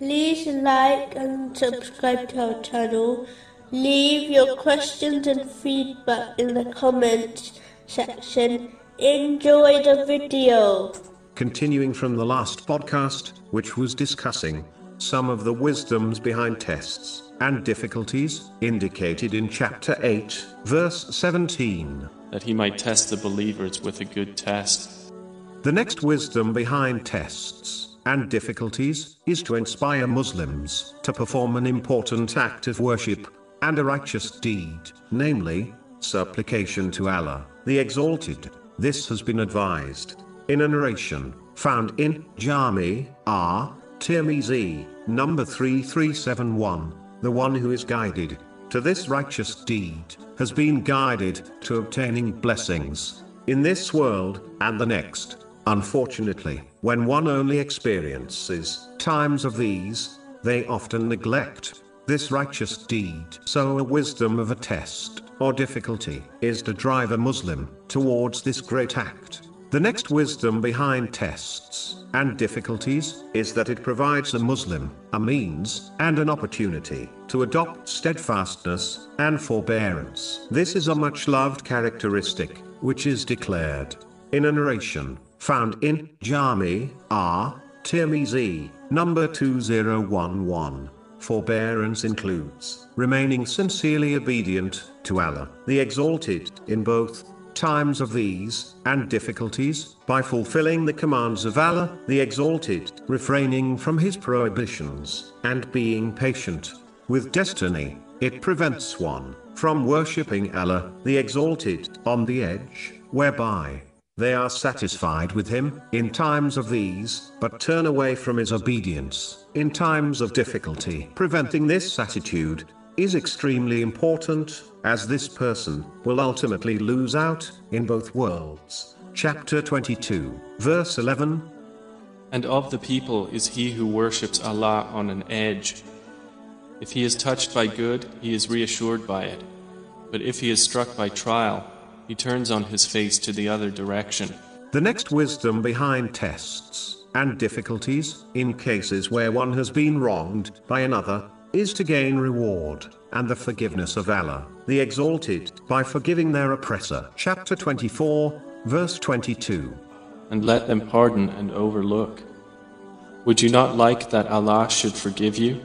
like and subscribe to our channel. Leave your questions and feedback in the comments section. Enjoy the video. Continuing from the last podcast, which was discussing some of the wisdoms behind tests and difficulties indicated in chapter 8, verse 17. that he might test the believers with a good test. The next wisdom behind tests and difficulties is to inspire Muslims to perform an important act of worship and a righteous deed, namely, supplication to Allah, the Exalted. This has been advised in a narration found in Jami R. Tirmizi, number 3371. The one who is guided to this righteous deed has been guided to obtaining blessings in this world and the next. Unfortunately, when one only experiences times of these, they often neglect this righteous deed. So, a wisdom of a test or difficulty is to drive a Muslim towards this great act. The next wisdom behind tests and difficulties is that it provides a Muslim a means and an opportunity to adopt steadfastness and forbearance. This is a much loved characteristic, which is declared in a narration found in Jami R. Tirmizi, number 2011. Forbearance includes remaining sincerely obedient to Allah, the Exalted, in both times of ease and difficulties, by fulfilling the commands of Allah, the Exalted, refraining from His prohibitions, and being patient with destiny. It prevents one from worshipping Allah, the Exalted, on the edge, whereby they are satisfied with him in times of ease, but turn away from his obedience in times of difficulty. Preventing this attitude is extremely important, as this person will ultimately lose out in both worlds. Chapter 22, verse 11 And of the people is he who worships Allah on an edge. If he is touched by good, he is reassured by it. But if he is struck by trial, he turns on his face to the other direction. The next wisdom behind tests and difficulties, in cases where one has been wronged by another, is to gain reward and the forgiveness of Allah, the Exalted, by forgiving their oppressor. Chapter 24, verse 22. and let them pardon and overlook. Would you not like that Allah should forgive you?